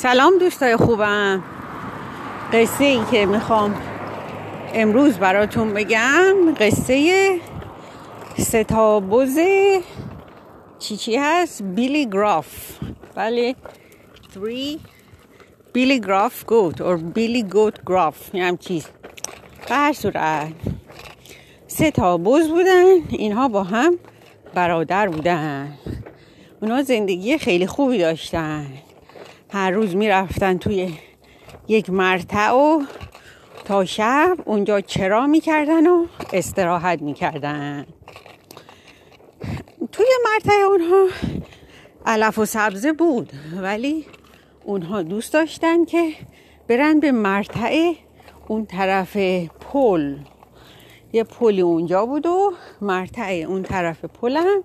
سلام دوستای خوبم. قصه ای که می‌خوام امروز براتون بگم قصه ستابوز چی چی هست؟ بیلی گراف. بله. 3 بیلی گراف گوت اور بیلی گوت گراف. هم چیز هر صورت. سه بودن اینها با هم برادر بودن. اونا زندگی خیلی خوبی داشتن. هر روز می‌رفتن توی یک مرتع و تا شب اونجا چرا می‌کردن و استراحت می‌کردن. توی مرتع اونها علف و سبزه بود ولی اونها دوست داشتن که برن به مرتع اون طرف پل. یه پلی اونجا بود و مرتع اون طرف پل هم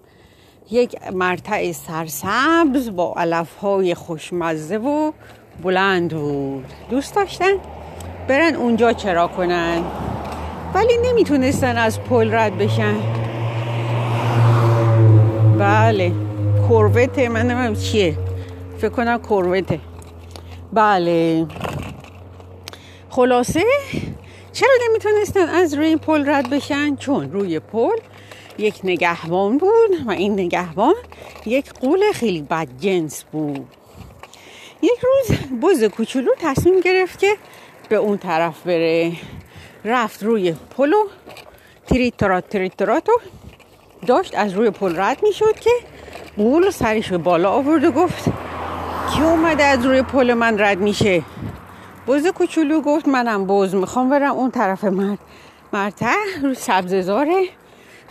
یک مرتع سرسبز با علف های خوشمزه و بلند بود. دوست داشتن؟ برن اونجا چرا کنن؟ ولی نمی‌تونستن از پل رد بشن. بله کروته. من نمیم چیه. فکر کنم کروته. بله. خلاصه چرا نمی‌تونستن از روی پل رد بشن؟ چون روی پل یک نگهبان بود و این نگهبان یک غول خیلی بد جنس بود. یک روز بز کوچولو تصمیم گرفت که به اون طرف بره. رفت روی پلو تریت ترات تریت تراتو داشت از روی پل رد می‌شد که غول سرشو بالا آورد و گفت کی اومده از روی پل من رد میشه؟ بز کوچولو گفت منم بز می‌خوام برم اون طرف مرد. مرتع رو سبززار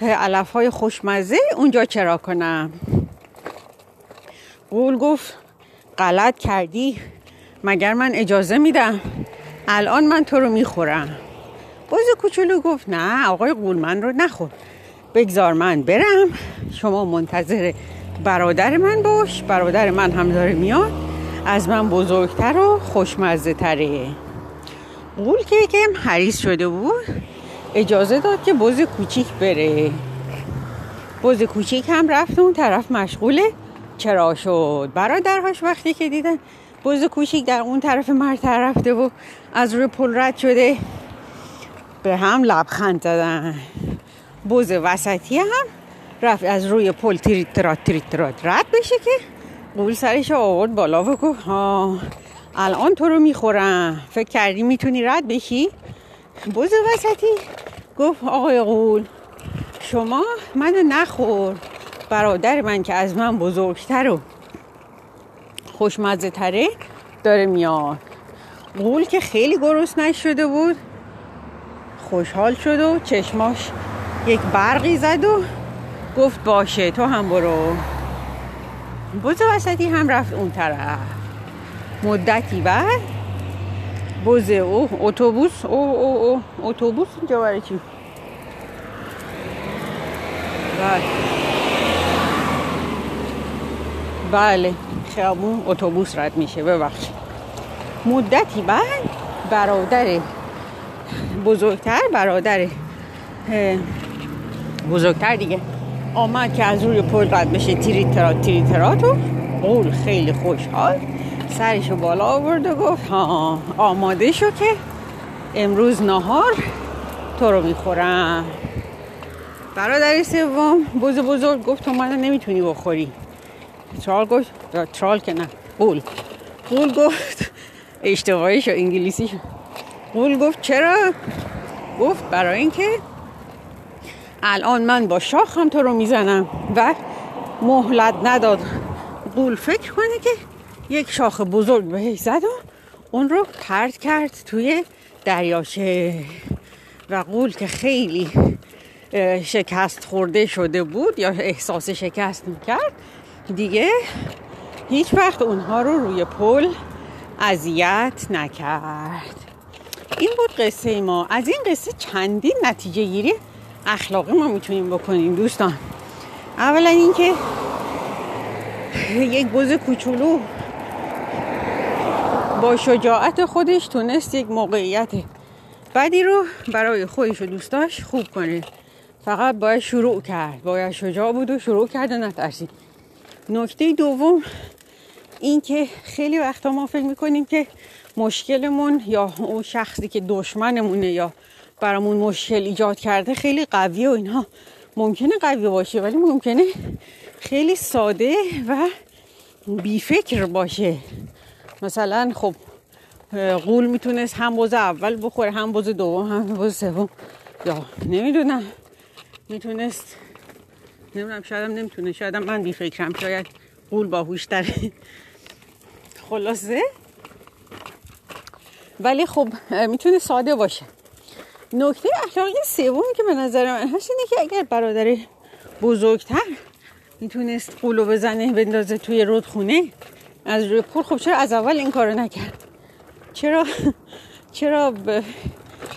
علف های خوشمزه اونجا چرا کنم. قول گفت غلط کردی مگر من اجازه میدم؟ الان من تو رو می‌خورم. باز کوچولو گفت نه آقای قول من رو نخور. بگذار من برم. شما منتظر برادر من باش. برادر من هم داره میاد. از من بزرگتر و خوشمزه تره قول که یکم حریص شده بود. اجازه داد که بز کوچیک بره. بز کوچیک هم رفت اون طرف مشغول چرا شد؟ برادرهاش وقتی که دیدن بز کوچیک در اون طرف مرتع رفته و از روی پل رد شده به هم لبخند زدن. بز وسطی هم رفت از روی پل تریت ترات تریت ترات رد بشه که قول سرش آورد بالا و گفت ها الان تو رو می‌خورم. فکر کردی می‌تونی رد بشی؟ بز وسطی گفت آقای قول شما منو نخور. برادر من که از من بزرگتر و خوشمزه تره داره میاد. قول که خیلی گروس نشده بود خوشحال شد و چشماش یک برقی زد و گفت باشه تو هم برو. بز وسطی هم رفت اون طرف. مدتی بعد بز او اتوبوس. او او او اتوبوس اینجا برای چی؟ بله. بله. خیابون اتوبوس رد میشه. ببخشید. مدتی بعد برادر بزرگتر برادر بزرگتر دیگه آمد که از روی پل رد بشه. تیری ترات تیری تراتو قول خیلی خوشحال. سرشو بالا آورد و گفت ها آماده شو که امروز نهار تو رو می‌خورم. برادر سوم بز بزرگ گفت تو منو نمی‌تونی بخوری. ترال گفت ترال که نه قول قول گفت اشتباهی شو انگلیسی شو. قول گفت چرا؟ گفت برای اینکه الان من با شاخم تو رو می‌زنم و مهلت نداد. قول فکر کنه که یک شاخ بزرگ بهش زد و اون رو پرت کرد توی دریاچه. و قول که خیلی شکست خورده شده بود یا احساس شکست می‌کرد دیگه هیچ وقت اونها رو روی پل اذیت نکرد. این بود قصه ما. از این قصه چندین نتیجه گیری اخلاقی ما می‌تونیم بکنیم دوستان. اولا اینکه یک بز کوچولو با شجاعت خودش تونست یک موقعیت بدی رو برای خودش و دوستاش خوب کنه. فقط باید شروع کرد. باید شجاع بود و شروع کرد و نترسید. نکته دوم اینکه خیلی وقتا ما فکر می‌کنیم که مشکلمون یا اون شخصی که دشمنمونه یا برامون مشکل ایجاد کرده خیلی قویه و اینها. ممکنه قوی باشه ولی ممکنه خیلی ساده و بیفکر باشه. مثلا خب قول می‌تونست هم بوز اول بخوره هم بوز دوم هم بوز سوم. یا نمی‌دونم. می‌تونست نمی‌دونم شاید هم نمی‌تونه شاید هم من بیفکرم شاید قول باهوش داره خلاصه؟ ولی خب می‌تونه ساده باشه. نکته اخلاقی سومی که به نظر من هست اینه که اگر برادر بزرگتر می‌تونست قولو بزنه بندازه توی رودخونه از روی پول خب چرا از اول این کارو نکرد؟ چرا؟ چرا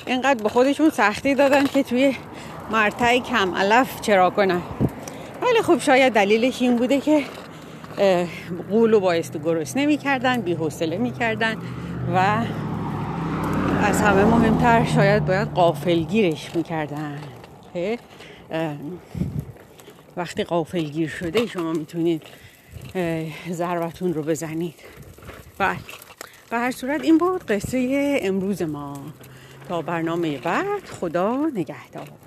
اینقدر به خودشون سختی دادن که توی مرتع کم علف چرا کنن؟ ولی خب شاید دلیلش این بوده که قولو بایست گرست نمی کردن بی حوصله می کردن و از همه مهمتر شاید باید قافلگیرش می‌کردن. وقتی قافلگیر شده شما می‌تونید ضربتون رو بزنید. بله. به هر صورت این بود قصه امروز ما. تا برنامه بعد خدا نگهدار.